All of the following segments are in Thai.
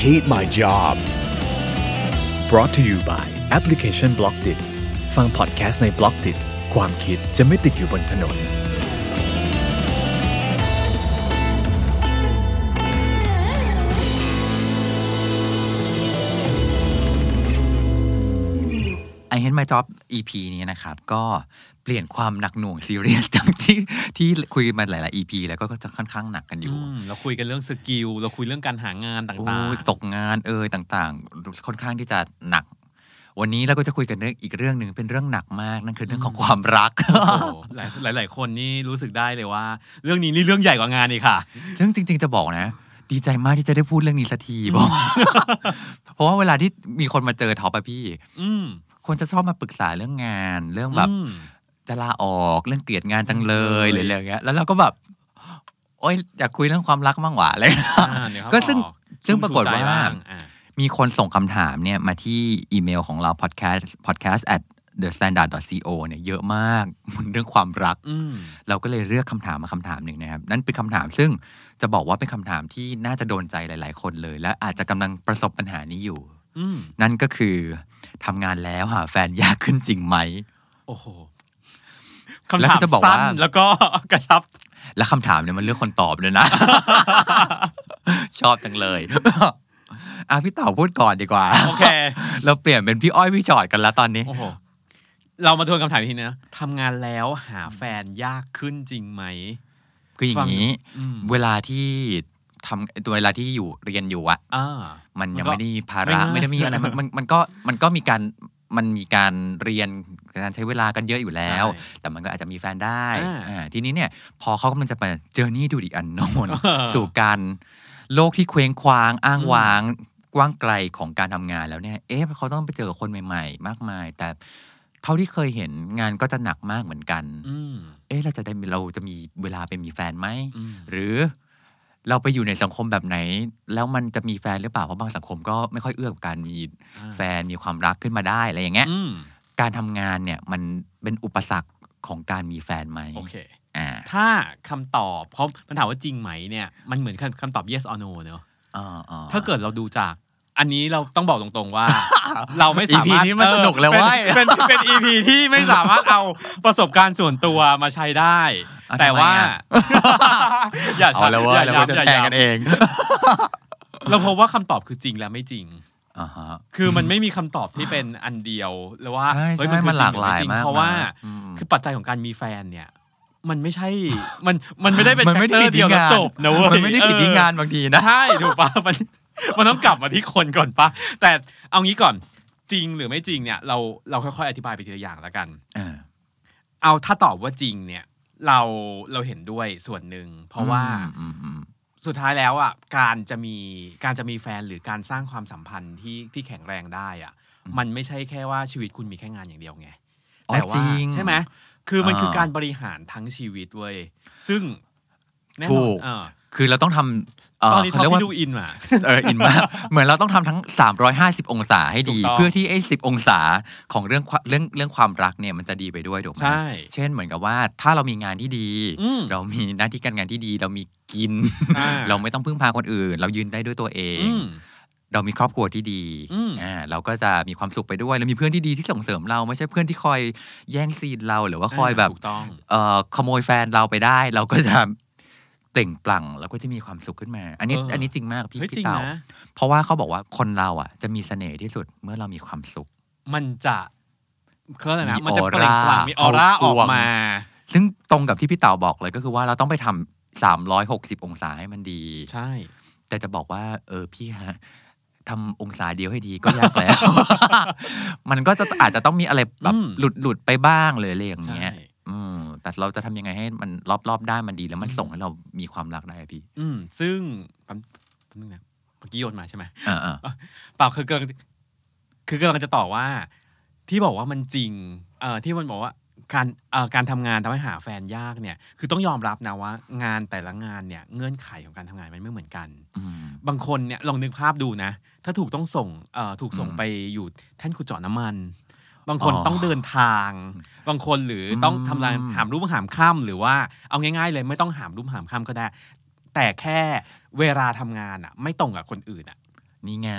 hate my job. brought to you by Application Blockdit ฟังพอดแคสต์ใน Blockdit ความคิดจะไม่ติดอยู่บนถนน My Job EP นี้นะครับ ก็เปลี่ยนความหนักหน่วงซีเรียสจากที่ที่คุยมาหลาย ๆ EP แล้วก็จะค่อนข้างหนักกันอยู่ เราคุยกันเรื่องสกิลเราคุยเรื่องการหางานต่างโอ้ยตกงานเอ่ยต่างๆ ค่อนข้างที่จะหนัก วันนี้เราก็จะคุยกันเรื่องอีกเรื่องหนึ่งเป็นเรื่องหนักมากนั่นคือเรื่องของความรักหลายหลายหลายคนนี่รู้สึกได้เลยว่า เรื่องนี้นี่เรื่องใหญ่กว่างานอีกค่ะซึ่งจริง ๆ จะบอกนะดีใจมากที่จะได้พูดเรื่องนี้สักทีบอกเพราะว่าเวลาที่มีคนมาเจอท็อปอะพี่อืม คนจะชอบมาปรึกษาเรื่องงาน เรื่องแบบอืมจะลาออกเรื่องเกลียดงานจังเลยเลยหรืออะไรอย่างเงี้ย แล้วเราก็แบบโอ๊ยอยากคุยเรื่องความรักบ้างหวะอะไรอ่าเนี่ยเขาก็ซึ่งบอกซึ่งปรากฏว่าชุ่มชูใจบ้งอะมีคนส่งคำถามเนี่ยมาที่อีเมลของเรา podcast podcast at the standard co เนี่ยเยอะมากเรื่องความรักอืมเราก็เลยเลือกคำถามมาคำถามหนึ่งนะครับ นั่นเป็นคำถามซึ่งจะบอกว่าเป็นคำถามที่น่าจะโดนใจหลาย ๆ คนเลย และอาจจะกำลังประสบปัญหานี้อยู่อืมนั่นก็คือ ทำงานแล้วหาแฟนยากขึ้นจริงไหมโอ้โหแล้วคำถามก็จะบอกสั้นว่าแล้วก็กระชับ และคำถามเนี่ยมันเลือกคนตอบเลยนะ ชอบจังเลยอะพี่เต่าพูดก่อนดีกว่าโอเค เราเปลี่ยนเป็นพี่อ้อยพี่ชอดกันแล้วตอนนี้โอ้โหเรามาทวนคำถามอีกทีนะทำงานแล้วหาแฟนยากขึ้นจริงไหมคืออย่างนี้อืมเวลาที่ ทำตัวเวลาที่อยู่เรียนอยู่อะอ่ามันยังมันก็ไม่ได้มีภาไม่ระง่ายไม่ได้มีอะไรมันมันมันก็มันก็มีการมันมีการเรียนการใช้เวลากันเยอะอยู่แล้วใช่แต่มันก็อาจจะมีแฟนได้อ่าอ่าทีนี้เนี่ย พอเขากำลังจะไปเจอร์นี่ดูดิอันโนนเออสู่การโลกที่เคว้งคว้างอ้างอืมว้างกว้างไกลของการทำงานแล้วเนี่ย เอ๊ะเขาต้องไปเจอกับคนใหม่ ๆ มากมาย แต่เท่าที่เคยเห็นงานก็จะหนักมากเหมือนกันอืมเอ๊ะเราจะได้เราจะมีเวลาไปมีแฟนไหมอืมหรือ เราไปอยู่ในสังคมแบบไหน แล้วมันจะมีแฟนหรือเปล่า เพราะบางสังคมก็ไม่ค่อยเอื้อกับการมีอ่าแฟนมีความรักขึ้นมาได้อะไรอย่างเงี้ยอืมการทำงานเนี่ยมันเป็นอุปสรรคของการมีแฟนไหมโอเคอ่าถ้าคำตอบเพราะมันถามว่าจริงไหมเนี่ยมันเหมือนคำคำตอบ yes or no เนอะอ่าอ่ถ้าเกิดเราดูจาก อันนี้เราต้องบอกตรงๆว่า เราไม่สามารถ EP นี้มันสนุกเลยออเว้ยเป็นเป็นเป็น EP ที่ไม่สามารถเอาประสบการณ์ส่วนตัวมาใช้ได้อะแต่ทำไมว่าอะอย่าเอาแล้วเว้ยอย่าเราย้ำจะอย่าแทงย้ำกันเอง เราพบว่าคำตอบคือจริงและไม่จริงอ่าฮะคือมันไม่มีคำตอบที่เป็นอันเดียวหรือว่าใช่เฮ้ยใช่คือมันหลากจริงหลายรือไจริงมากเพราะว่านะอืมคือปัจจัยของการมีแฟนเนี่ยมันไม่ใช่ มัน มันไม่ได้เป็นมันแฟไม่กได้เตอผิดร์เดียวที่แล้วงานจบนะเว้ยมันไม่ได้ผิดที่งานบางทีนะ ใช่ ถูกปะมัน มันต้องกลับมาที่คนก่อนปะแต่เอางี้ก่อนจริงหรือไม่จริงเนี่ย เราเราค่อยๆอธิบายไปทีละอย่างแล้วกันอ่าเอาถ้าตอบว่าจริงเนี่ย เราเราเห็นด้วยส่วนหนึ่งเพราะว่าอืมอืมสุดท้ายแล้วอะการจะมีการจะมีแฟนหรือการสร้างความสัมพันธ์ที่ที่แข็งแรงได้อะ มันไม่ใช่แค่ว่าชีวิตคุณมีแค่งานอย่างเดียวไงอ๋อแต่จริว่างใช่ไหมคือมันอ่าคือการบริหารทั้งชีวิตเว้ยซึ่งแน่นถูอนกเออคือเราต้องทำเอ่อ ตอนนี้เขาท็อเรียกปว่าที่ดูอินว่ะเอออินมากเหมือนเราต้องทำทั้ง 350 องศาให้ดีถูกต้องเพื่อที่ไอ้สิองศาของเรื่องความเรื่องเรื่องความรักเนี่ยมันจะดีไปด้วยถูกไหมใช่เช่นเหมือนกับว่าถ้าเรามีงานที่ดีอืมเรามีหน้าที่การงานที่ดีเรามีกินอ่าเราไม่ต้องพึ่งพาคนอื่น เรายืนได้ด้วยตัวเองอืมเรามีครอบครัวที่ดีอืมอ่าเราก็จะมีความสุขไปด้วยเรามีเพื่อนที่ดีที่ส่งเสริมเรา ไม่ใช่เพื่อนที่คอยแย่งซีนเรา หรือว่าคอยแบบถูกต้องเอ่อขโมยแฟนเราไปได้ เราก็จะ เปล่งปลั่งแล้วก็จะมีความสุขขึ้นมา อันนี้เอออัอันนี้จริงมากพี่เฮ้ยจริพี่งเต่านะ เพราะว่าเขาบอกว่าคนเราอะ จะมีเสน่ห์ที่สุดเมื่อเรามีความสุข มันจะเขาเรียกอะไรนะมีมันจะเปล่งออปลั่ร่างมีออร่าเอาอกวงอกมา ซึ่งตรงกับที่พี่เต่าบอกเลยก็คือว่าเราต้องไปทำสามร้อยหกสิบองศาให้มันดี ใช่ แต่จะบอกว่า เออพี่ฮะทำองศาเดียวให้ดีก็ยากแล้ว มันก็จะอาจจะต้องมีอะไรแบบอืมหลุดหลุดไปบ้างเลยอะไรอย่างใช่เงี้ยอืม แต่เราจะทำยังไงให้มันรอบรอบๆด้านมันดี แล้วมันส่งให้เรามีความรักได้อะพี่ อืม ซึ่งผมแป๊บนึงนะเมื่อกี้โยนมาใช่ไหมอ่าอ่าเปล่าคือกำลังคือกำลังจะตอบว่า ที่บอกว่ามันจริง เอ่อที่มันบอกว่าการเอ่อการทำงานทำให้หาแฟนยากเนี่ย คือต้องยอมรับนะว่า งานแต่ละงานเนี่ยเงื่อนไขของการทำงานมันไม่เหมือนกันอืมบางคนเนี่ยลองนึกภาพดูนะ ถ้าถูกต้องส่งเอ่อถูกส่งอืมไปอยู่แท่นขุดเจาะน้ำมัน บางคนอ๋อต้องเดินทาง บางคนหรือต้องอืมทำงานหามรุ่งหามค่ำหรือว่าเอาง่าย ๆ เลยไม่ต้องหามรุ่งหามค่ำก็ได้ แต่แค่เวลาทำงานอะ ไม่ตรงกับคนอื่นอะนี่ไง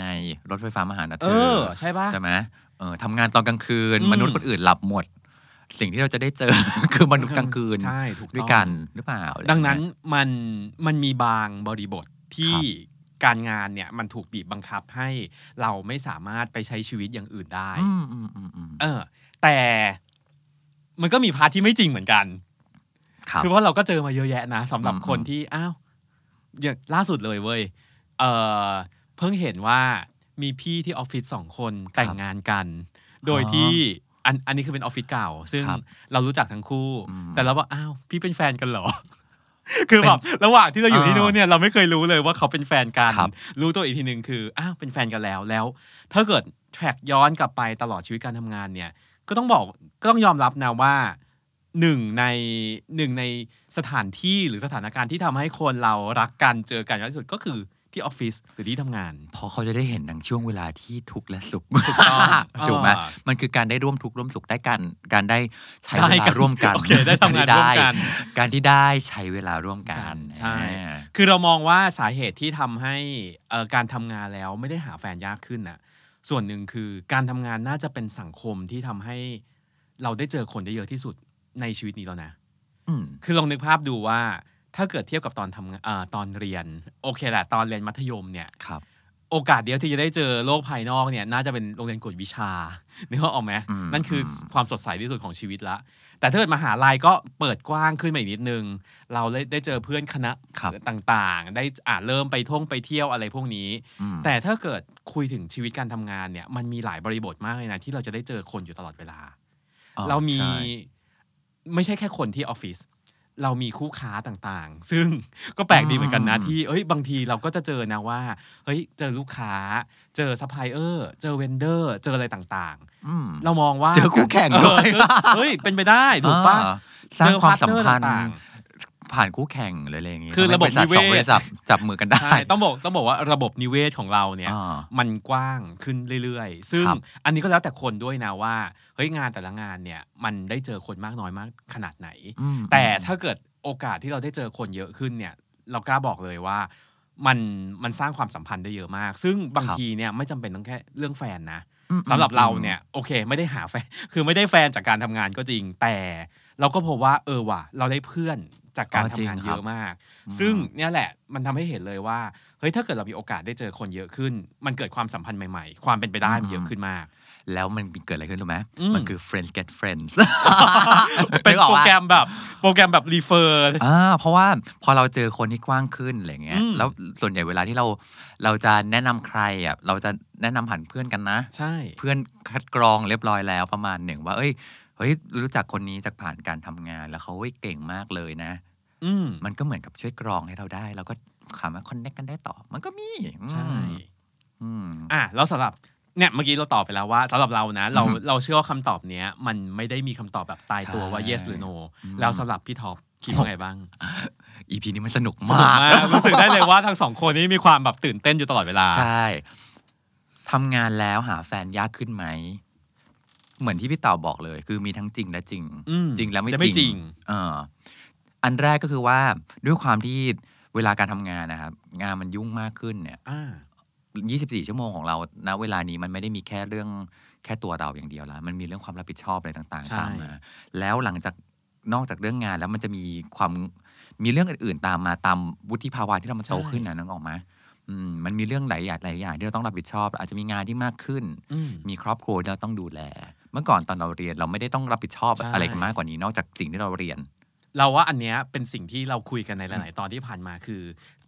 รถไฟฟ้ามาหานะเธเออใช่ปะใช่ไหมเออทำงานตอนกลางคืนอืมมนุษย์คนอื่นหลับหมด สิ่งที่เราจะได้เจอคือมนุษย์กลางคืนใช่ถูกต้องด้วยกันหรือเปล่า ดังนั้นมันมันมีบางบริบทที่ การงานเนี่ยมันถูกบีบบังคับให้เราไม่สามารถไปใช้ชีวิตอย่างอื่นได้อืมอืมอืมอืมเออ แต่มันก็มี part ที่ไม่จริงเหมือนกันครับคือว่าเราก็เจอมาเยอะแยะนะสำหรับอืมคนที่อ้าวอย่างล่าสุดเลยเว้ยเออเพิ่งเห็นว่ามีพี่ที่ออฟฟิศสองคนแต่งงานกัน โดยที่อันอันนี้คือเป็นออฟฟิศเก่า ซึ่งครับเรารู้จักทั้งคู่อืมแต่เราบอกอ้าว พี่เป็นแฟนกันเหรอ คือแบบระหว่างที่เราอยู่ที่อ่านู้นเนี่ยเราไม่เคยรู้เลยว่าเขาเป็นแฟนกันครับรู้ตัวอีกทีหนึ่งคืออ้าวเป็นแฟนกันแล้วแล้ว ถ้าเกิดแทร็กย้อนกลับไปตลอดชีวิตการทำงานเนี่ย ก็ต้องบอกก็ต้องยอมรับนะว่าหนึ่งในหนึ่งในสถานที่หรือสถานการณ์ที่ทำให้คนเรารักกันเจอกันมากที่สุดก็คือ ที่ออฟฟิศหรือที่ทำงาน เพราะเขาจะได้เห็นทั้งช่วงเวลาที่ทุกข์และสุขถูกต้องถูกไหมอ่ามันคือการได้ร่วมทุกข์ร่วมสุขได้การการได้ใช้ได้เวกัลานร่วมกันโอเคได้ทำงานร่วมกัน การที่ได้ใช้เวลาร่วมกันใช่อ่าคือเรามองว่าสาเหตุที่ทำให้เอ่อการทำงานแล้วไม่ได้หาแฟนยากขึ้นน่ะส่วนหนึ่งคือการทำงานน่าจะเป็นสังคมที่ทำให้เราได้เจอคนได้เยอะที่สุดในชีวิตนี้แล้วนะอืมคือลองนึกภาพดูว่า ถ้าเกิดเทียบกับตอนทำงานเอ่อตอนเรียน โอเคแหละตอนเรียนมัธยมเนี่ยครับโอกาสเดียวที่จะได้เจอโลกภายนอกเนี่ยน่าจะเป็นโรงเรียนกวดวิชานึกว่าออกไหมอืมนั่นคืออมความสดใสที่สุดของชีวิตละแต่ถ้าเกิดมหาลัยก็เปิดกว้างขึ้นมาอีกนิดนึง เราได้ได้เจอเพื่อนคณะครับต่างๆ ได้อ่าเริ่มไปท่องไปเที่ยวอะไรพวกนี้อืมแต่ถ้าเกิดคุยถึงชีวิตการทำงานเนี่ยมันมีหลายบริบทมากเลยนะที่เราจะได้เจอคนอยู่ตลอดเวลาอ๋อเรามีใช่ไม่ใช่แค่คนที่ออฟฟิศ เรามีคู่ค้าต่างๆ ซึ่งก็แปลกดีเหมือนกันนะอืมที่ เอ้ย บางทีเราก็จะเจอนะว่า เฮ้ย เจอลูกค้า เจอซัพพลายเออร์ เจอ vendor เจออะไรต่างอืมๆเรามองว่า เจอคู่แข่งด้วยเออเฮ้ย เป็นไปได้ ถูกปะอ่าสร้างความสัมพันเจอ partner ธ์ต่าง ผ่านคู่แข่งหรืออะไรอย่างงี้คือระบบทำให้บริษัทนิเวศสองบริษัทจับมือกันได้ใช่ต้องบอกต้องบอกว่าระบบนิเวศของเราเนี่ยอ่ามันกว้างขึ้นเรื่อยๆ ซึ่งครับอันนี้ก็แล้วแต่คนด้วยนะว่าเฮ้ยงานแต่ละงานเนี่ยมันได้เจอคนมากน้อยมากขนาดไหนอืมแต่ถ้าเกิดโอกาสที่เราได้เจอคนเยอะขึ้นเนี่ยเรากล้าบอกเลยว่ามันมันสร้างความสัมพันธ์ได้เยอะมาก ซึ่งบางครับทีเนี่ยไม่จำเป็นต้องแค่เรื่องแฟนนะอืมสำหรับจงเราเนี่ยโอเค ไม่ได้หาแฟน คือไม่ได้แฟนจากการทำงานก็จริง แต่เราก็พบว่าเออว่ะเราได้เพื่อน จากการอ๋อทำจริงงานครับเยอะมากอืมซึ่งเนี่ยแหละมันทำให้เห็นเลยว่าเฮ้ยถ้าเกิดเรามีโอกาสได้เจอคนเยอะขึ้น มันเกิดความสัมพันธ์ใหม่ๆ ความเป็นไปได้มันเยอะขึ้นมากแล้วมันเกิดอะไรขึ้นรู้ไหมอืมมันคือ friends get friends เป็นนึกออกโปรปะแกรมแบบโปรแกรมแบบรีเฟอร์อ่าเพราะว่าพอเราเจอคนที่กว้างขึ้นอะไรเงี้ยอืมแล้วส่วนใหญ่เวลาที่เราเราจะแนะนำใครอะ เราจะแนะนำผ่านเพื่อนกันนะ ใช่ เพื่อนคัดกรองเรียบร้อยแล้วประมาณหนึ่งว่า เอ้ย เฮ้ย รู้จักคนนี้จากผ่านการทำงาน แล้วเขาเฮ้ยเก่งมากเลยนะอื มมันก็เหมือนกับช่วยกรองให้เราได้ แล้วก็สามารถคอนเนคกันได้ต่อ มันก็มีอืมใช่อืมอะแล้วสำหรับเนี่ยเมื่อกี้เราตอบไปแล้วว่าสำหรับเรานะ เราอือฮึเราเชื่อว่าคำตอบเนี้ย มันไม่ได้มีคำตอบแบบตายตัวว่าใช่ yes หรือ no อืมแล้วสำหรับพี่ท็อปคิดว่าไงบ้างอีพีนี้มันสนุกสนุกมากมากรู้สึกได้เลยว่าทั้งสองคนนี้มีความแบบตื่นเต้นอยู่ตลอดเวลาใช่ทำงานแล้วหาแฟนยากขึ้นไหม เหมือนที่พี่เต่าบอกเลย คือมีทั้งจริงและจริงอืมจริงแล้วไม่จะไม่จริงเออ อันแรกก็คือว่าด้วยความที่เวลาการทำงานนะครับ งานมันยุ่งมากขึ้นเนี่ยอ่า24 ชั่วโมงของเราณเวลานี้มันไม่ได้มีแค่เรื่องแค่ตัวเราอย่างเดียวละมันมีเรื่องความรับผิดชอบอะไรต่างใช่ๆตามมาแล้วหลังจากนอกจากเรื่องงานแล้วมันจะมีความมีเรื่องอื่นๆตามมาตามวุฒิภาวะที่เรามันโตขึ้นนะนึกออกไหมอืมมันมีเรื่องหลายอย่างหลายอย่างที่เราต้องรับผิดชอบ อาจจะมีงานที่มากขึ้นอืมมีครอบครัวที่เราต้องดูแล เมื่อก่อนตอนเราเรียนเราไม่ได้ต้องรับผิดชอบใช่อะไรกันมากกว่านี้ นอกจากสิ่งที่เราเรียน เราว่าอันเนี้ยเป็นสิ่งที่เราคุยกันในหลาย ๆ ตอนที่ผ่านมาคือ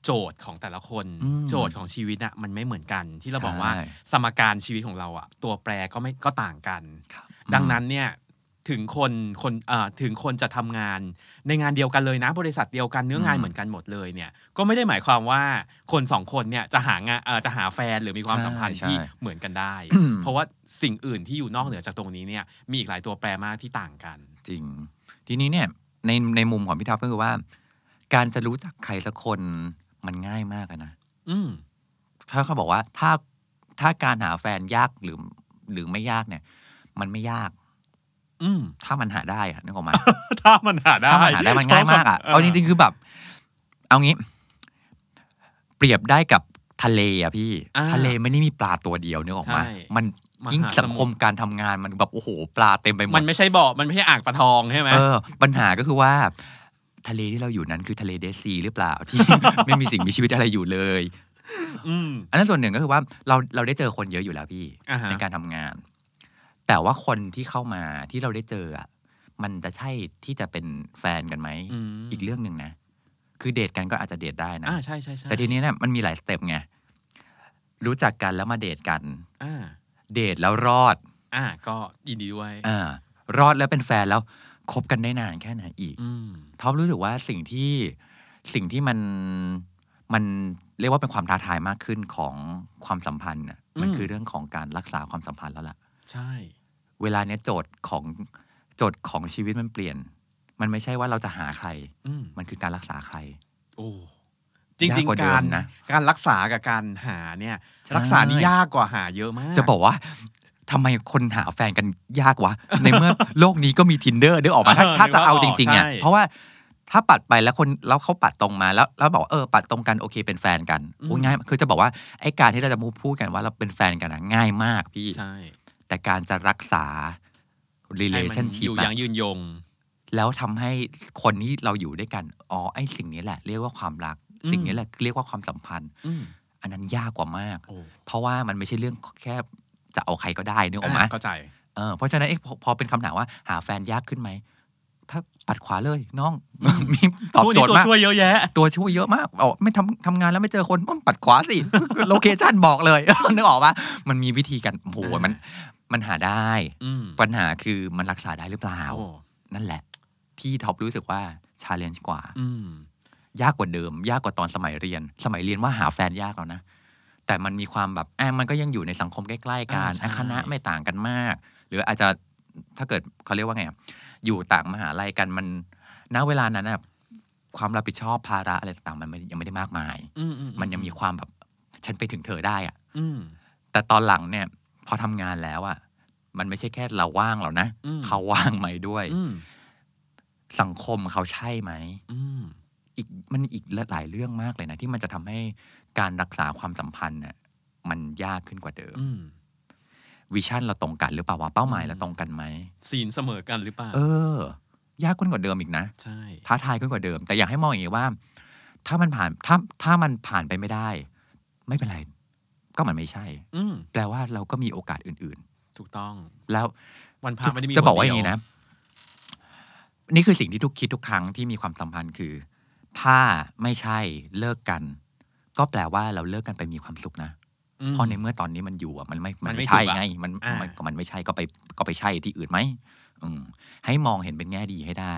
โจทย์ของแต่ละคนอืมโจทย์ของชีวิตน่ะมันไม่เหมือนกัน ที่เราบอกว่าใช่สมการชีวิตของเราอะตัวแปรก็ไม่ก็ต่างกันครับดังนั้นเนี่ยถึงคนคนอ่าถึงคนจะทำงานในงานเดียวกันเลยนะ บริษัทเดียวกันเนื้องานอืมเหมือนกันหมดเลยเนี่ยก็ไม่ได้หมายความว่าคนสองคนเนี่ยจะหางานเอ่อจะหาแฟนหรือมีความสัมพันธ์ใช่ที่ใช่เหมือนกันได้อืมเพราะว่าสิ่งอื่นที่อยู่นอกเหนือจากตรงนี้เนี่ยมีอีกหลายตัวแปรมากที่ต่างกัน จริง ทีนี้เนี่ย ในในมุมของพี่ท็อปก็คือว่า การจะรู้จักใครสักคนมันง่ายมากอะนะอืมถ้าเขาบอกว่าถ้าถ้าการหาแฟนยากหรือ หรือไม่ยากเนี่ย มันไม่ยาก อืมถ้ามันหาได้อะนึกออกไหมถ้ามันหาได้ถ้ามันหาได้มันง่ายมากอะเอาจริงๆคือแบบ เอางี้ เปรียบได้กับทะเลอะพี่อ่าทะเลไม่ได้มีปลาตัวเดียวนึกออกมาใช่มันมหา ยิ่งสังสมุทรคมการทำงานมันแบบโอ้โห ปลาเต็มไปหมมัดนไม่ใช่บ่อมันไม่ใช่อ่างปลาทองใช่ไหมเออปัญหาก็คือว่าทะเลที่เราอยู่นั้นคือทะเลเดดซีหรือเปล่าที่ไม่มีสิ่งมีชีวิตอะไรอยู่เลยอืมอันนั้นส่วนหนึ่งก็คือว่าเราเราได้เจอคนเยอะอยู่แล้วพี่อ่าฮะในการทำงาน แต่ว่าคนที่เข้ามาที่เราได้เจออะมันจะใช่ที่จะเป็นแฟนกันไหมอืมอีกเรื่องหนึ่งนะคือเดทกันก็อาจจะเดทได้นะอ่าใช่ใช่ใช่แต่ทีนี้เนี่ยมันมีหลาย step ไงรู้จักกันแล้วมาเดทกันอ่า เดทแล้วรอด อ่าก็ยินดีด้วยอ่ารอดแล้วเป็นแฟนแล้วคบกันได้นานแค่ไหนอีกอืมท็อปรู้สึกว่าสิ่งที่สิ่งที่มันมันเรียกว่าเป็นความท้าทายมากขึ้นของความสัมพันธ์น่ะมันคือเรื่องของการรักษาความสัมพันธ์แล้วล่ะ ใช่ เวลาเนี้ยโจทย์ของโจทย์ของชีวิตมันเปลี่ยน มันไม่ใช่ว่าเราจะหาใครอืมมันคือการรักษาใคร โอ้ จริยากงกว่าๆเดิการมนะการรักษากับการหาเนี่ยใช่รักษานี่ยากกว่าหาเยอะมาก จะบอกว่าทำไมคนหาแฟนกันยากวะ ในเมื่อโลกนี้ก็มี tinder นึกออกมาถ้าเออถ้าจะเอานึกว่าจริงๆเนี่ยใช่เพราะว่าถ้าปัดไปแล้วคนแล้วเขาปัดตรงมาแล้วแล้วบอกว่าเออปัดตรงกันโอเคเป็นแฟนกันโอ้ยง่ายคือจะบอกว่าไอ้การที่เราจะพูดกันว่าเราเป็นแฟนกันอะง่ายมากพี่ใช่แต่การจะรักษาให้มัน relationship อยู่อะยังยืนยง แล้วทำให้คนที่เราอยู่ด้วยกันอ๋อไอ้สิ่งนี้แหละ เรียกว่าความรักอืม สิ่งนี้แหละเรียกว่าความสัมพันธ์อืมอันนั้นยากกว่ามากโอ้เพราะว่ามันไม่ใช่เรื่องแค่จะเอาใครก็ได้นึกออกไหมเข้าใจเออเพราะฉะนั้นเอ้พอพอเป็นคำถามว่าหาแฟนยากขึ้นไหมถ้าปัดขวาเลยน้องอืมมีตอบพวกโจนี้ทย์ตัวมากช่วยเยอะแยะ ตัวช่วยเยอะมากอ๋อไม่ทำทำงานแล้วไม่เจอคนอ้อมปัดขวาสิlocation บอกเลยนึกออกปะมันมีวิธีกันโอ้โหมัน มันหาได้อืมปัญหาคือมันรักษาได้หรือเปล่าโอ้นั่นแหละ ที่ท็อปรู้สึกว่า challenge กว่าอืม ยากกว่าเดิม ยากกว่าตอนสมัยเรียน สมัยเรียนว่าหาแฟนยากแล้วนะ แต่มันมีความแบบแอบมันก็ยังอยู่ในสังคมใกล้ๆกันอ่าใช่อะคณะไม่ต่างกันมาก หรืออาจจะถ้าเกิดเขาเรียกว่าไงอะอยู่ต่างมหาลัยกันมันณเวลานั้นนะความรับผิดชอบภาระอะไรต่างๆมันไม่ยังไม่ได้มากมายอือืมันยังมีความแบบฉันไปถึงเธอได้อะอืมแต่ตอนหลังเนี่ย พอทำงานแล้วอะมันไม่ใช่แค่เราว่างหรอกนะอืมเขาว่างไหมด้วยอืมสังคมเขาใช่ไหม อืมอีกมันอีกหลายเรื่องมากเลยนะ ที่มันจะทำให้การรักษาความสัมพันธ์เนี่ยมันยากขึ้นกว่าเดิมอืมวิชั่นเราตรงกันหรือเปล่าวะเป้าหมายอืมเราตรงกันไหมศีลเสมอกันหรือเปล่า เออ ยากขึ้นกว่าเดิมอีกนะใช่ท้าทายขึ้นกว่าเดิม แต่อยากให้มองอย่างนี้ว่า ถ้ามันผ่านถ้าถ้ามันผ่านไปไม่ได้ ไม่เป็นไร ก็มันไม่ใช่ อืมแปลว่าเราก็มีโอกาสอื่นถูกต้องๆแล้ววันพาไม่ได้มีจะบอกว่าคอย่างเดีนี้นะ นี่คือสิ่งที่ทุกคิดทุกครั้งที่มีความสัมพันธ์คือ ถ้าไม่ใช่เลิกกัน ก็แปลว่าเราเลิกกันไปมีความสุขนะอืมเพราะในเมื่อตอนนี้มันอยู่อะมันไม่มัมันนไม่ไม่ใช่สุขอะไงมันอ่ามัมันก็มันไม่ใช่ก็ไปก็ไปใช่ที่อื่นไหมอืมให้มองเห็นเป็นแง่ดีให้ได้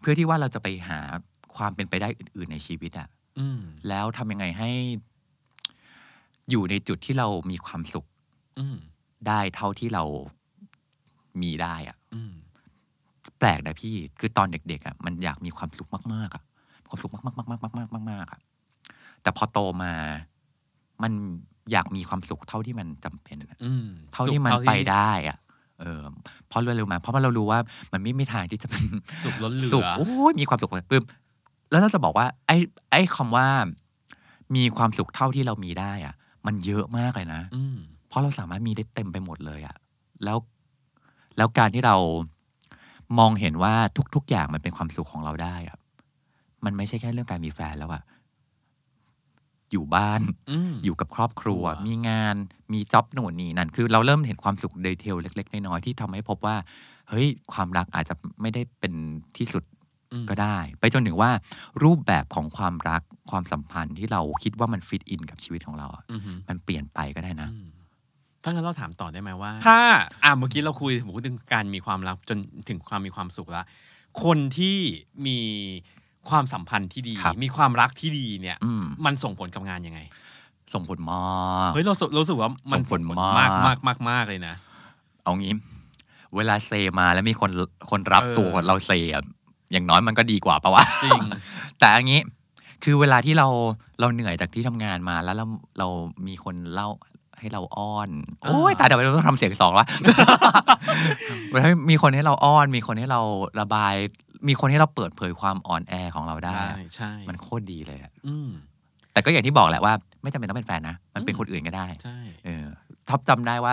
เพื่อที่ว่าเราจะไปหาความเป็นไปได้อื่น ๆในชีวิตอะอืมแล้วทำยังไงให้ อยู่ในจุดที่เรามีความสุขอืมได้เท่าที่เรามีได้อะอืมแปลกนะพี่คือตอนเด็กๆอะมันอยากมีความสุขมากๆอะความสุขมากๆมากๆมากๆมากๆมากๆอะแต่พอโตมามันอยากมีความสุขเท่าที่มันจำเป็นอะอืมเท่าที่มันสุขไปได้อะเออเพราะเรื่องมา เพราะว่าเรารู้ว่ามันไม่มีทางที่จะเป็นสุขล้นเหลืสุขอโอ้ยมีความสุขเลยปึ๊บแล้วเราจะบอกว่า ไอ้ ไอ้คำว่า มีความสุขเท่าที่เรามีได้อะมันเยอะมากเลยนะอืมเพราะเราสามารถมีได้เต็มไปหมดเลยอะแล้วแล้วการที่เรา มองเห็นว่าทุก ๆ อย่างมันเป็นความสุขของเราได้อะมันไม่ใช่แค่เรื่องการมีแฟนแล้วอะอยู่บ้าน อืม อยู่กับครอบครัว ครัว มีงาน มีจ็อบหนูนนี่นั่น คือเราเริ่มเห็นความสุขดีเทลเล็ก ๆ น้อยๆที่ทำให้พบว่า เฮ้ย ความรักอาจจะไม่ได้เป็นที่สุด อืม ก็ได้ ไปจนถึงว่ารูปแบบของความรักความสัมพันธ์ที่เราคิดว่ามันฟิตอินกับชีวิตของเราอะอืมมันเปลี่ยนไปก็ได้นะ อืม ถ้างั้นเราถามต่อได้ไหมว่า ถ้าอ่าเมื่อกี้เราคุยถึงการมีความรักจนถึงความมีความสุขแล้วคนที่มีความสัมพันธ์ที่ดีครับมีความรักที่ดีเนี่ยอืมมันส่งผลกับงานยังไง ส่งผลมากเฮ้ยเราสุเรารู้สึกว่ามันส่งผลส่งมากมากมากมากเลยนะ เอางี้ เวลาเซมาแล้วมีคนคนรับเออตัวเราเซอะอย่างน้อยมันก็ดีกว่าปะวะจริง แต่อันนี้คือเวลาที่เราเราเหนื่อยจากที่ทำงานมาแล้วเราเรามีคนเล่า ให้เราอ้อน โอ้ยอ่าตายแต่เราต้องทำเสียงสองวะเวลามีคนให้เราอ้อน มีคนให้เราระบาย มีคนให้เราเปิดเผยความอ่อนแอของเราได้ได้อะใช่มันโคตรดีเลยอะอืมแต่ก็อย่างที่บอกแหละว่า ไม่จำเป็นต้องเป็นแฟนนะมันเป็นอืมคนอื่นก็ได้ใช่เออท็อปจำได้ว่า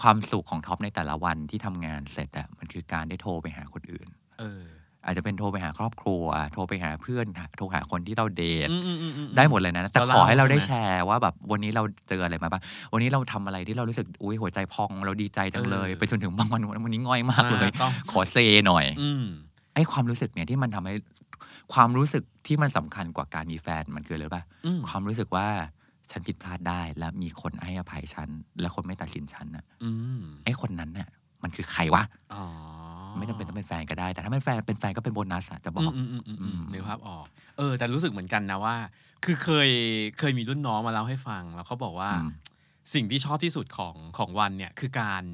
ความสุขของท็อปในแต่ละวันที่ทำงานเสร็จอะมันคือการได้โทรไปหาคนอื่น เออ อาจจะเป็นโทรไปหาครอบครัว โทรไปหาเพื่อนโทรหาคนที่เราเดทอืมอืมอืมอืมได้หมดเลยนะ แต่เราขอให้เราเล่าได้ใช่ไหมแชร์ว่าแบบวันนี้เราเจออะไรมาบ้างวันนี้เราทำอะไรที่เรารู้สึกอุ้ยหัวใจพองเราดีใจจังเลยเออไปจนถึงบางวันวันนี้ง่อยมากเลยต้องขอเซหน่อยอืมไอ้ความรู้สึกเนี่ยที่มันทำให้ความรู้สึกที่มันสำคัญกว่าการมีแฟนมันคืออะไรรู้ป่ะอืมความรู้สึกว่าฉันผิดพลาดได้ และมีคนให้อภัยฉัน และคนไม่ตัดสินฉันน่ะอืมไอ้คนนั้นน่ะ มันคือใครวะอ๋อ ไม่จำเป็นต้องเป็นแฟนก็ได้ แต่ถ้าเป็นแฟนเป็นแฟนก็เป็นโบนัสอะจะบอกอืมอืมอืมอืมอืมนึกภาพออก เออ แต่รู้สึกเหมือนกันนะว่า คือเคยเคยมีรุ่นน้องมาเล่าให้ฟัง แล้วเขาบอกว่าอืมสิ่งที่ชอบที่สุดของของวันเนี่ยคือการ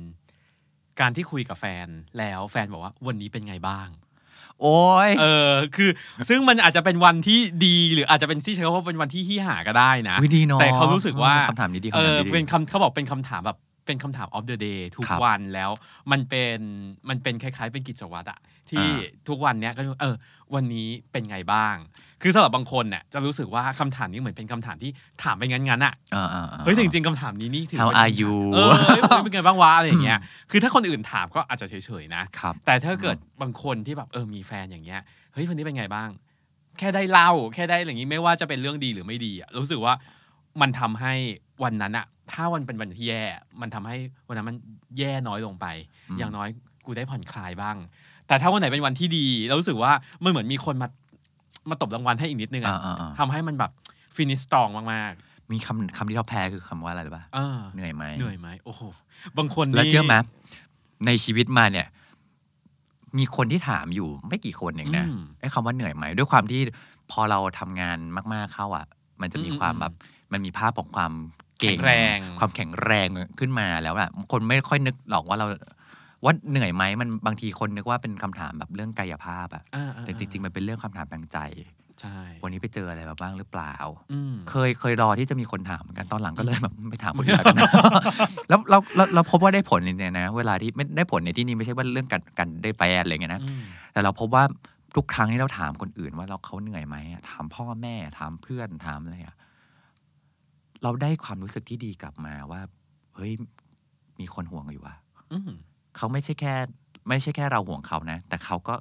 การที่คุยกับแฟนแล้วแฟนบอกว่าวันนี้เป็นไงบ้าง โอ้ยเออ คือ ซึ่งมันอาจจะเป็นวันที่ดี หรืออาจจะเป็นที่ใช้คำว่าเป็นวันที่ฮี้หาก็ได้นะวิดีเนาะแต่เขารู้สึกว่าคำถามนี้ดีเอคำถามอนี้ดีเป็นคำเขาบอกเป็นคำถามแบบ เป็นคำถาม of the day ทุกครับวันแล้ว มันเป็นมันเป็นคล้าย ๆ เป็นกิจวัตรอะที่อ่า ทุกวันเนี้ยก็เออวันนี้เป็นไงบ้าง คือสำหรับบางคนเนี่ยจะรู้สึกว่าคำถามนี้เหมือนเป็นคำถามที่ถามไปงั้นๆอะอ่าอ่าอ่าเฮ้ยแต่จริงๆคำถามนี้นี่ถือ How ว่า are you เออเฮ้ยวันนี้เป็นไงบ้างวะอะไรอย่างเงี้ยคือถ้าคนอื่นถามก็อาจจะเฉยๆนะ ครับ แต่ถ้าเกิดบางคนที่แบบเออมีแฟนอย่างเงี้ยเฮ้ยวันนี้เป็นไงบ้าง แค่ได้เล่า แค่ได้อะไรอย่างงี้ไม่ว่าจะเป็นเรื่องดีหรือไม่ดีอะรู้สึกว่ามันทำให้วันนั้นอะ ถ้าวันเป็นวันที่แย่ มันทำให้วันนั้นมันแย่น้อยลงไปอืมอย่างน้อยกูได้ผ่อนคลายบ้าง แต่ถ้าวันไหนเป็นวันที่ดีเรารู้สึกว่ามันเหมือนมีคนมามาตบรางวัลให้อีกนิดนึงอ่าอะอ่าอ่าทำให้มันแบบฟินิสตรองมากมีคำคำที่เราแพ้คือคำว่าอะไรรู้ป่ะๆเออเหนื่อยไหมเหนื่อยไหมโอ้โหบางคนแล้วนี่เชื่อไหมในชีวิตมาเนี่ย มีคนที่ถามอยู่ไม่กี่คนเองนะอืมไอ้คำว่าเหนื่อยไหมด้วยความที่พอเราทำงานมาก ๆเข้าอะ มันจะมีอืมความอืมแบบมันมีภาพของความ เก่งแข็งแรงความแข็งแรงขึ้นมาแล้วอะคนไม่ค่อยนึกหรอกว่าเราว่าเหนื่อยไหมมันบางทีคนนึกว่าเป็นคำถามแบบเรื่องกายภาพอะอ่าๆๆแต่จริง ๆ มันเป็นเรื่องคำถามทางใจใช่วันนี้ไปเจออะไรมาบ้างหรือเปล่าอืมเคยเคยรอที่จะมีคนถามเหมือนกันตอนหลังก็เลยแบบไม่ถามคนอื่นแล้วกันนะแล้วเราเราเราพบว่าได้ผลจริงๆนะ เวลาที่ไม่ได้ผลในที่นี้ไม่ใช่ว่าเรื่องการการได้แปลอะไรเงี้ยนะอืมแต่เราพบว่าทุกครั้งที่เราถามคนอื่นว่าเราเขาเหนื่อยไหมอะถามพ่อแม่ถามเพื่อนถามอะไรอะ เราได้ความรู้สึกที่ดีกลับมาว่า เฮ้ย มีคนห่วงอยู่ว่ะอืมเขาไม่ใช่แค่ ไม่ใช่แค่เราห่วงเขานะ แต่เขาก็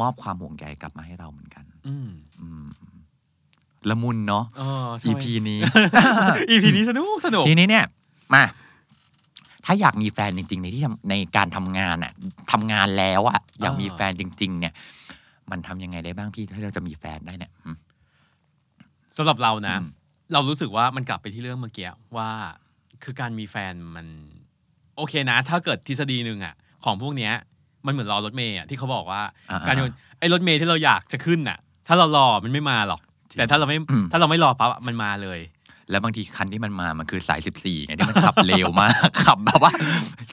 มอบความห่วงใยกลับมาให้เราเหมือนกัน อืมอืมละมุนเนาะเออ EP นี้อีพีนี้สนุกสนุกทีนี้เนี่ย มา ถ้าอยากมีแฟนจริง ๆ ในที่ทำในการทำงานอะทำงานแล้วอะอยากมีแฟนจริง ๆ เนี่ย มันทำยังไงได้บ้างพี่ถ้าเราจะมีแฟนได้เนี่ยอืมสำหรับเรานะอืม เรารู้สึกว่ามันกลับไปที่เรื่องเมื่อกี้ว่าคือการมีแฟนมัน โอเคนะ ถ้าเกิดทฤษฎีหนึ่งอะของพวกเนี้ยมันเหมือนรอรถเมย์อะที่เขาบอกว่าอ่าๆการโยนไอ้รถเมย์ที่เราอยากจะขึ้นน่ะถ้าเรารอมันไม่มาหรอกจริงแต่ถ้าเราไม่อืมถ้าเราไม่รอปั๊บอะมันมาเลย แล้วบางทีคันที่มันมามันคือสาย 14ไงที่มันขับเร็วมาก ขับแบบว่า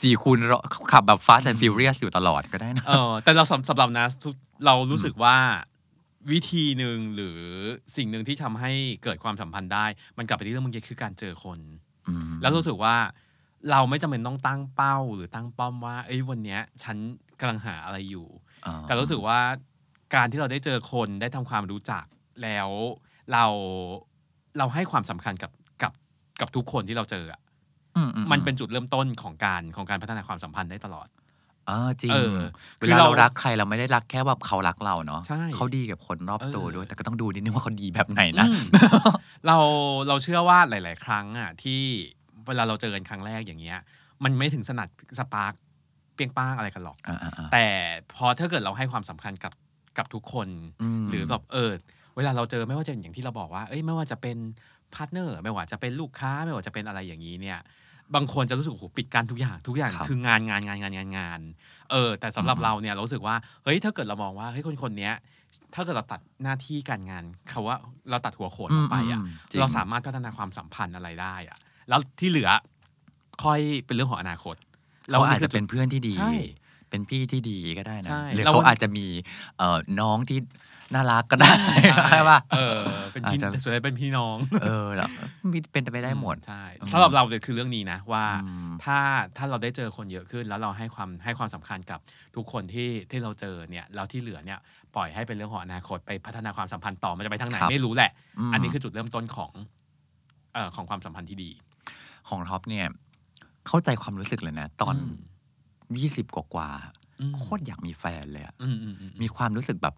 สี่คูณร้อยขับแบบ fast and furious อยู่ตลอดก็ได้นะเออแต่เราสำสำหรับนะทุกเรารู้สึกว่า วิธีหนึ่งหรือสิ่งหนึ่งที่ทำให้เกิดความสัมพันธ์ได้ มันกลับไปที่เรื่องเมื่อกี้คือการเจอคนอืมแล้วรู้สึกว่าเราไม่จำเป็นต้องตั้งเป้าหรือตั้งป้อมว่า เอ้ยวันเนี้ย ฉันกำลังหาอะไรอยู่อ่าแต่รู้สึกว่าการที่เราได้เจอคนได้ทำความรู้จักแล้วเราเราให้ความสำคัญกับกับกับทุกคนที่เราเจออะอือืมันเป็นจุดเริ่มต้นของการของการพัฒนาความสัมพันธ์ได้ตลอด อ่าจริงเออเวคือลาเราเรารักใครเราไม่ได้รักแค่แบบเขารักเราเนาะใช่เขาดีกับคนรอบตัวเออด้วย แต่ก็ต้องดูนิดนึงว่าเขาดีแบบไหนนะอืมเราเราเชื่อว่าหลาย ๆ ครั้งอะที่เวลาเราเจอกันครั้งแรกอย่างเงี้ย มันไม่ถึงสนัด spark เปรี้ยงป้างอะไรกันหรอกอ่าอ่าอ่าแต่พอถ้าเกิดเราให้ความสำคัญกับกับทุกคนมหรือแบบเออเวลาเราเจอไม่ว่าจะเป็นอย่างที่เราบอกว่า เอ้ยไม่ว่าจะเป็น partner ไม่ว่าจะเป็นลูกค้าไม่ว่าจะเป็นอะไรอย่างนี้เนี่ย บางคนจะรู้สึกโอ้โหปิดกั้นทุกอย่างทุกอย่างครับคืองานงานงานงานงานงานเออแต่สำหรับอืมเราเนี่ยเรารู้สึกว่าเฮ้ยถ้าเกิดเรามองว่าเฮ้ยคนคนเนี้ยถ้าเกิดเราตัดหน้าที่การงานเขาว่าเราตัดหัวโขนออกไปอะมจงเราสามารถพัฒนาความสัมพันธ์อะไรได้อะแล้วที่เหลือค่อยเป็นเรื่องของอนาคต เราอาจจะเป็นเพื่อนที่ดีใช่เป็นพี่ที่ดีก็ได้นะใช่หรือแล้วเขาวันอาจจะมีเอ่อน้องที่ น่ารักก็ได้ใช่ป่ะเออเป็นพี่อาจจะส่วนใหญ่เป็นพี่น้อง เออแล้วมีเป็นไปได้หมดใช่อืมสำหรับเราเนี่ยคือเรื่องนี้นะว่าอืมถ้าถ้าเราได้เจอคนเยอะขึ้น แล้วเราให้ความให้ความสำคัญกับทุกคนที่ที่เราเจอเนี่ยแล้วที่เหลือเนี่ยปล่อยให้เป็นเรื่องของอนาคตไปพัฒนาความสัมพันธ์ต่อมันจะไปทางไหนครับไม่รู้แหละมอันนี้คือจุดเริ่มต้นของเอ่อของความสัมพันธ์ที่ดี ของท็อปเนี่ย เข้าใจความรู้สึกเลยนะ ตอนอืมยี่สิบกว่าอืมๆโคตรอยากมีแฟนเลยอะอืมอืมอืมมีความรู้สึกแบบ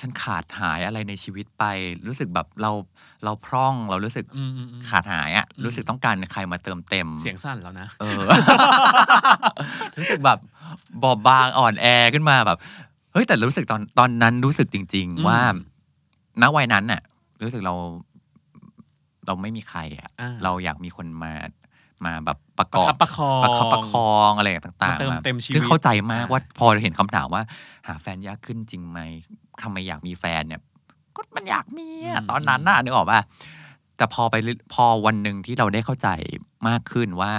ฉันขาดหายอะไรในชีวิตไป รู้สึกแบบเราเราพร่องเรารู้สึกอืมอืมอืมขาดหายอะอืมรู้สึกต้องการใครมาเติมเต็ม เสียงสั้นแล้วนะเออรู้สึกแบบบอบบางอ่อนแอขึ้นมาแบบเฮ้ยแต่รู้สึกตอนตอนนั้นรู้สึกจริงอืมๆว่าณวัยนั้นน่ะ รู้สึกเรา เราไม่มีใครอะอ่าเราอยากมีคนมา มาแบบประกประอบคับประคองประคับประคองอะไรต่างๆมาเติมมาเต็มชีวิตคือเข้าใจมากอ่าว่าพอเห็นคำถามว่า หาแฟนยากขึ้นจริงไหมทำไมอยากมีแฟนเนี่ย ก็มันอยากมีอะตอนนั้นน่ะนึกออกป่ะแต่พอไปเรื่อยพอวันหนึ่งที่เราได้เข้าใจมากขึ้นว่า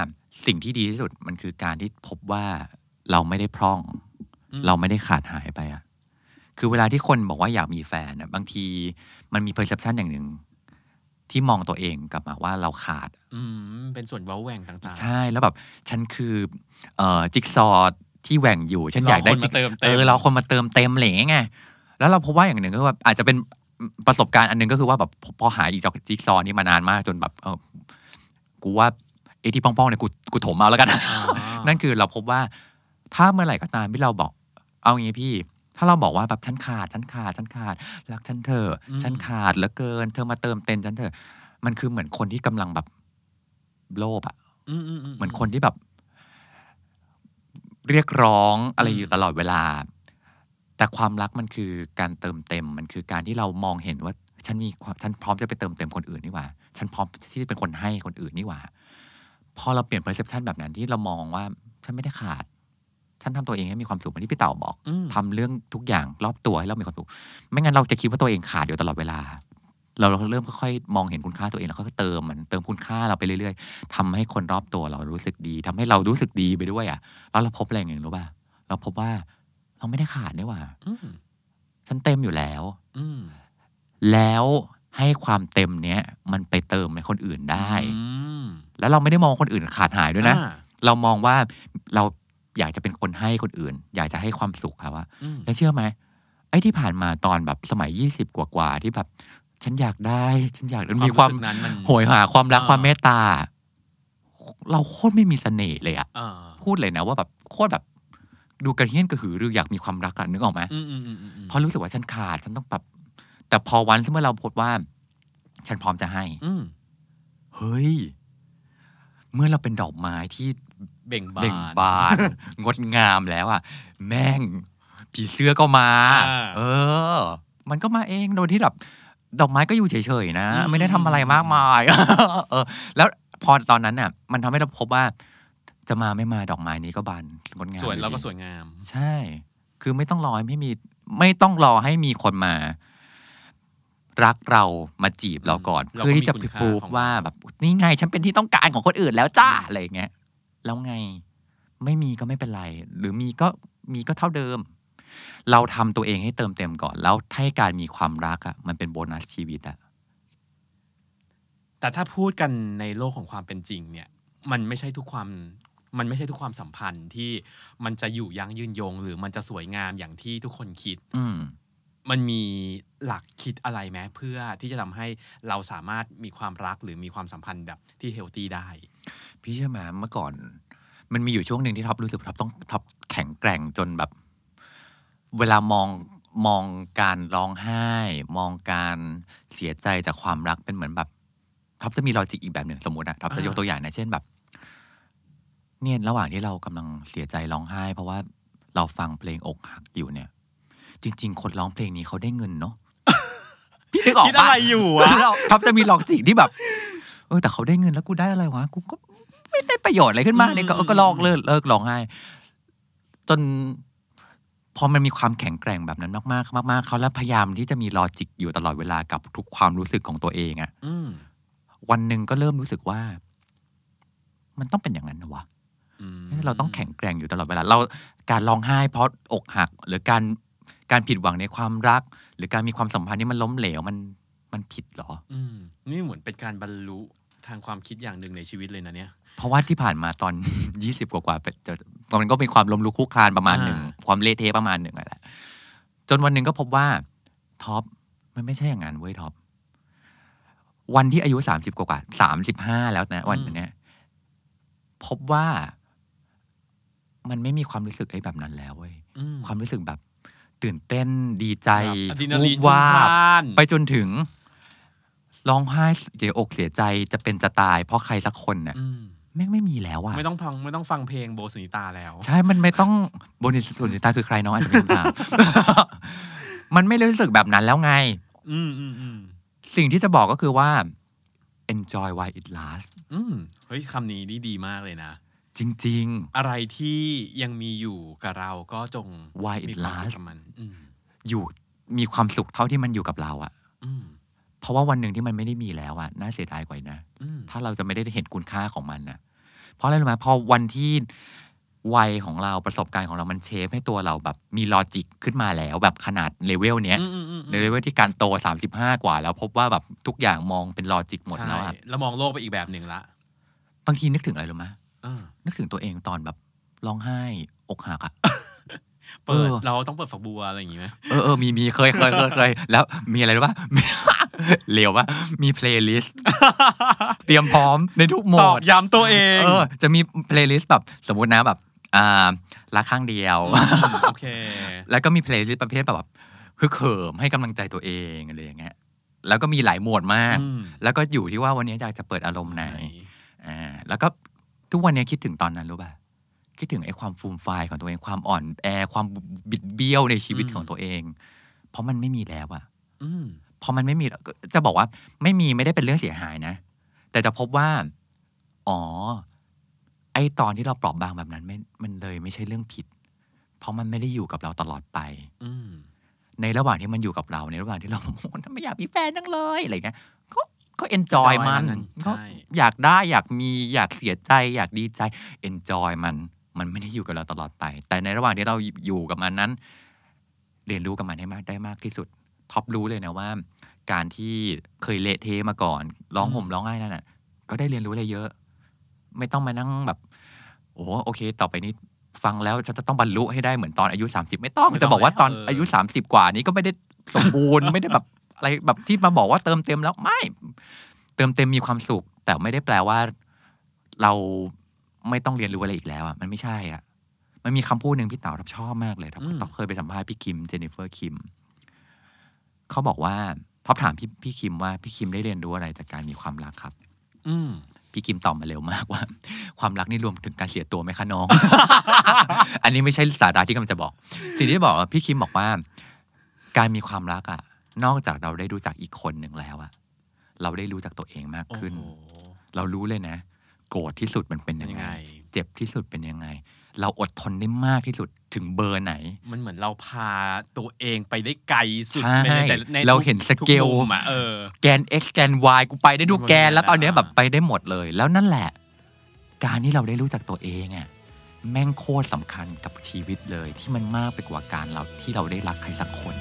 สิ่งที่ดีที่สุดมันคือการที่พบว่าเราไม่ได้พร่องอืมเราไม่ได้ขาดหายไปอะคือเวลาที่คนบอกว่าอยากมีแฟนอะบางทีมันมี perception อย่างหนึ่ง ที่มองตัวเองกลับมาว่าเราขาด อืมเป็นส่วนเว้าแหว่งต่างๆ ใช่แล้วแบบฉันคือเอ่อจิ๊กซอว์ที่แหว่งอยู่ ฉันอยากได้รอคนมาเติมเต็ม เออเราคนมาเติมเต็มอะไรอย่างเงี้ยไงแล้วเราพบว่าอย่างหนึ่งก็ว่าอาจจะเป็นประสบการณ์อันหนึงก็คือว่าแบบพอพอหาอีกจิ๊กซอว์นี้มานานมากจนแบบเออกูว่าไอ้ที่ป้องๆเนี่ยกูกูถมเอาแล้วกัน อ่านั่นคือเราพบว่าถ้าเมื่อไหร่ก็ตามที่เราบอก เอางี้พี่ ถ้าเราบอกว่าแบบฉันขาดฉันขาดฉันขาด รักฉันเถอะอืมฉันขาดเหลือเกิน เธอมาเติมเต็มฉันเถอะมันคือเหมือนคนที่กำลังแบบโลภอะอืมอืมเหมือนคนที่แบบ เรียกร้องอะไรอืมอยู่ตลอดเวลา แต่ความรักมันคือการเติมเต็ม มันคือการที่เรามองเห็นว่า ฉันมีความฉันพร้อมจะไปเติมเต็มคนอื่นนี่หว่า ฉันพร้อมที่จะเป็นคนให้คนอื่นนี่หว่าพอเราเปลี่ยน perception แบบนั้นที่เรามองว่า ฉันไม่ได้ขาด ฉันทำตัวเองให้มีความสุขเหมือนที่พี่เต่าบอกอืมทำเรื่องทุกอย่างรอบตัวให้เรามีความสุขไม่งั้นเราจะคิดว่าตัวเองขาดอยู่ตลอดเวลา เราเริ่มค่อยๆมองเห็นคุณค่าตัวเองแล้วก็เติมมันเติมคุณค่าเราไปเรื่อย ๆทำให้คนรอบตัวเรารู้สึกดีทำให้เรารู้สึกดีไปด้วยอะแล้วเราพบอะไรอย่างหนึ่งรู้ป่ะเราพบว่าเราไม่ได้ขาดนี่หว่าอืมฉันเต็มอยู่แล้วอืมแล้วให้ความเต็มเนี้ย มันไปเติมในคนอื่นได้อืมแล้วเราไม่ได้มองคนอื่นขาดหายด้วยนะอ่าเรามองว่าเรา อยากจะเป็นคนให้คนอื่น อยากจะให้ความสุขครับว่าอืมแล้วเชื่อไหมไอ้ที่ผ่านมาตอนแบบสมัยยี่สิบกว่าๆที่แบบ ฉันอยากได้ ฉันอยากมีความรู้สึกนั้นมันโหยหาความรักอ่าความเมตตา เราโคตรไม่มีเสน่ห์เลยอะเออพูดเลยนะว่าแบบโคตรแบบดูกระเฮี้ยนกระหือรืออยากมีความรักอะนึกออกไหมอืมอืมอืมอืมอืมเพราะรู้สึกว่าฉันขาดฉันต้องแบบแต่พอวันที่เมื่อเราพบว่า ฉันพร้อมจะให้อืมเฮ้ย เมื่อเราเป็นดอกไม้ที่ เบ่งบานเบ่งบาน งดงามแล้วอะ แม่ง ผีเสื้อก็มาอ่าเออ มันก็มาเองโดยที่แบบดอกไม้ก็อยู่เฉยๆนะอืมไม่ได้ทำอะไรมากมาย เออ แล้วพอตอนนั้นน่ะ มันทำให้เราพบว่า จะมาไม่มาดอกไม้นี้ก็บานงดงามสวยแล้วก็อดีสวยงาม ใช่ คือไม่ต้องรอให้มี ไม่ต้องรอให้มีคนมา รักเรามาจีบเราก่อนเราก็เพื่อที่จะมีคุณค่าพูฟของว่าแบบนี่ไงฉันเป็นที่ต้องการของคนอื่นแล้วจ้าอะไรอย่างเงี้ย แล้วไงไม่มีก็ไม่เป็นไร หรือมีก็มีก็เท่าเดิม เราทำตัวเองให้เติมเต็มก่อน แล้วให้การมีความรักอะมันเป็นโบนัสชีวิตอะแต่ถ้าพูดกันในโลกของความเป็นจริงเนี่ย มันไม่ใช่ทุกความมันไม่ใช่ทุกความสัมพันธ์ที่มันจะอยู่ยั้งยืนยง หรือมันจะสวยงามอย่างที่ทุกคนคิด อืมมันมีหลักคิดอะไรไหมเพื่อที่จะทำให้เราสามารถมีความรักหรือมีความสัมพันธ์แบบที่ healthy ได้ พี่เชื่อไหมเมื่อก่อน มันมีอยู่ช่วงหนึ่งที่ท็อปรู้สึกท็อปต้องท็อปแข็งแกร่งจนแบบ เวลามองมองการร้องไห้ มองการเสียใจจากความรักเป็นเหมือนแบบท็อปจะมี logic อีกแบบหนึ่งสมมติอะท็อปจะอ่ายยกตัวอย่างนะเช่นแบบ เนี่ยระหว่างที่เรากำลังเสียใจร้องไห้ เพราะว่าเราฟังเพลงอกหักอยู่เนี่ย จริง ๆ คนร้องเพลงนี้เขาได้เงินเนาะพี่นึกออกคิดปะอะไรอยู่อะเราท็อปจะมี logic ที่แบบ เออแต่เขาได้เงินแล้วกูได้อะไรวะกูก็ ไม่ได้ประโยชน์อะไรขึ้นมาเนี่ยก็อืมก็ลอกเลิกเลิกร้องไห้จนพอมันมีความแข็งแกร่งแบบนั้นมากๆ มาก ๆเขาแล้วพยายามที่จะมี logic อยู่ตลอดเวลากับทุกความรู้สึกของตัวเองอะอืมวันหนึ่งก็เริ่มรู้สึกว่า มันต้องเป็นอย่างนั้นนะวะอืมเราต้องแข็งแกร่งอยู่ตลอดเวลา เราการร้องไห้ เพราะอกหัก หรือการการผิดหวังในความรัก หรือการมีความสัมพันธ์ที่มันล้มเหลวมันมันผิดเหรอ อืมนี่เหมือนเป็นการบรรลุทางความคิดอย่างหนึ่งในชีวิตเลยนะเนี่ย เพราะว่าที่ผ่านมาตอนยี่สิบกว่าๆไปเจอมันก็มีความล้มลุกคลุกคลานประมาณหนึ่งอ่าความเละเทะประมาณหนึ่งอะแหละจนวันหนึ่งก็พบว่าท็อปมันไม่ใช่อย่างนั้นเว้ยท็อปวันที่อายุสามสิบกว่าสามสิบห้าแล้วนะ วันเนี้ยพบว่ามันไม่มีความรู้สึกไอ้แบบนั้นแล้วเว้ยอืมความรู้สึกแบบตื่นเต้นดีใจแบบอะดรีนาลีนวูบวาพุ่งบพล่านไปจนถึงร้องไห้เสียอกเสียใจจะเป็นจะตาย เพราะใครสักคนน่ะอืม แม่งไม่มีแล้วอะไม่ต้องฟังไม่ต้องฟังเพลงโบสุนิตาแล้ว ใช่ มันไม่ต้องโบนิสสุนิตาคือใครน้องอาจจะไม่รู้ตามมันไม่รู้สึกแบบนั้นแล้วไง อืมอืมอืมสิ่งที่จะบอกก็คือว่า enjoy while it lasts อืมเฮ้ยคำนี้นี่ดีมากเลยนะ จริงอะไรที่ยังมีอยู่กับเราก็จง Why it มีความสุข lasts กับมันอืมๆอยู่มีความสุขเท่าที่มันอยู่กับเราอะอืมเพราะว่าวันหนึ่งที่มันไม่ได้มีแล้วอะน่าเสียดายกว่าอีกนะอืมถ้าเราจะไม่ได้เห็นคุณค่าของมันนะ เพราะอะไรรู้ไหมพอวันที่วัยของเราประสบการณ์ของเรามัน shape ให้ตัวเราแบบมี logic ขึ้นมาแล้ว แบบขนาดเลเวลเนี้ยอืมอืมอืมในเลเวลที่การโต 35 กว่า แล้วพบว่าแบบทุกอย่างมองเป็น logic หมดแล้วอะใช่แล้วมองโลกไปอีกแบบหนึ่งละ บางทีนึกถึงอะไรรู้ไหมอ่านึกถึงตัวเองตอนแบบร้องไห้อกหักอะเปิดเออเราต้องเปิดฝักบัวอะไรอย่างงี้ไหมเออเออมีมีเคยเคยเคยเคยแล้วมีอะไรรู้ป่ะเหลวป่ะมี playlist เตรียมพร้อมในทุกโหมดตอกย้ำตัวเองเออจะมี playlist แบบสมมตินะแบบอ่ารักข้างเดียวมโอเคแล้วก็มี playlist ประเภทแบบฮึกเหิมให้กำลังใจตัวเองอะไรอย่างเงี้ยแล้วก็มีหลายโหมดมากอืมแล้วก็อยู่ที่ว่าวันนี้อยากจะเปิดอารมณ์ไหนอ่าแล้วก็ทุกวันนี้คิดถึงตอนนั้นรู้ป่ะคิดถึงไอ้ความฟูมฟายของตัวเองความอ่อนแอความบิดเบี้ยวในชีวิตอืมของตัวเอง เพราะมันไม่มีแล้วอะอืมพอมันไม่มีจะบอกว่าไม่มีไม่ได้เป็นเรื่องเสียหายนะ แต่จะพบว่า อ๋อ ไอตอนที่เราเปราะบางแบบนั้นไม่มันเลยไม่ใช่เรื่องผิด เพราะมันไม่ได้อยู่กับเราตลอดไป อืมในระหว่างที่มันอยู่กับเรา ในระหว่างที่เราโอ้โหทำไมอยากมีแฟนจังเลยอะไรเงี้ยก็ก็เอนจอยมัน enjoy มันก็ใช่อยากได้อยากมีอยากเสียใจ อยากดีใจเอนจอยมันมันไม่ได้อยู่กับเราตลอดไป แต่ในระหว่างที่เราอยู่กับมันนั้น เรียนรู้กับมันให้มากได้มากที่สุด ท็อปรู้เลยนะว่า การที่เคยเละเทะมาก่อน ร้องห่มร้องไห้นั่นน่ะ ก็ได้เรียนรู้อะไรเยอะ ไม่ต้องมานั่งแบบ โอ้โอเค ต่อไปนี้ฟังแล้วจะต้องบรรลุให้ได้เหมือนตอนอายุ 30 ไม่ต้องไม่ต้องจะบอกว่าตอนแล้วเออออายุ 30 กว่านี้ก็ไม่ได้สมบูรณ์ไม่ได้แบบอะไรแบบที่มาบอกว่าเติมเต็มแล้วไม่ เติมเต็มมีความสุข แต่ไม่ได้แปลว่า เราไม่ต้องเรียนรู้อะไรอีกแล้วอะมันไม่ใช่อะ มันมีคำพูดหนึ่งพี่เต๋ารับชอบมากเลยท็อปอืมท็อปเคยไปสัมภาษณ์พี่คิมเจนนิเฟอร์คิม เขาบอกว่าท็อปถามพี่พี่คิมว่าพี่คิมได้เรียนรู้อะไรจากการมีความรักครับ อืมพี่คิมตอบมาเร็วมากว่า ความรักนี่รวมถึงการเสียตัวไหมคะน้อง อันนี้ไม่ใช่สาระที่กำลังจะบอก สิ่งที่บอกว่าพี่คิมบอกว่า การมีความรักอะ นอกจากเราได้รู้จักอีกคนหนึ่งแล้วอะ เราได้รู้จักตัวเองมากโอ้ขึ้นโหเรารู้เลยนะ โกรธที่สุดมันเป็นยังยังไงไง เจ็บที่สุดเป็นยังไง เราอดทนได้มากที่สุดถึงเบอร์ไหน มันเหมือนเราพาตัวเองไปได้ไกลสุดใช่ในแต่ในเราทุกเห็นสทุเกลมุมอะเออแกน x แกน y กูไปได้ทุกแกน แล้วตอนเนี้ยแบบไปได้หมดเลย แล้วนั่นแหละ การที่เราได้รู้จักตัวเองอะแม่งโคตรสำคัญกับชีวิตเลยที่มันมากไปกว่าการเราที่เราได้รักใครสักคน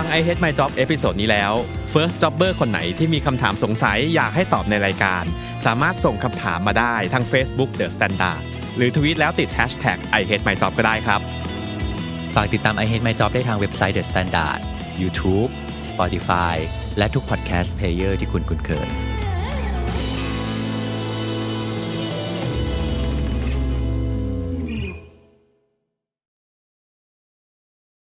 ฟัง I Hate My Job episode นี้แล้ว First Jobber คนไหนที่มีคำถามสงสัยอยากให้ตอบในรายการ สามารถส่งคำถามมาได้ทาง Facebook The Standard หรือทวีตแล้วติด Hashtag I Hate My Job ก็ได้ครับ ฝากติดตาม I Hate My Job ได้ทางเว็บไซต์ The Standard YouTube Spotify และทุก podcast player ที่คุณคุ้นเคย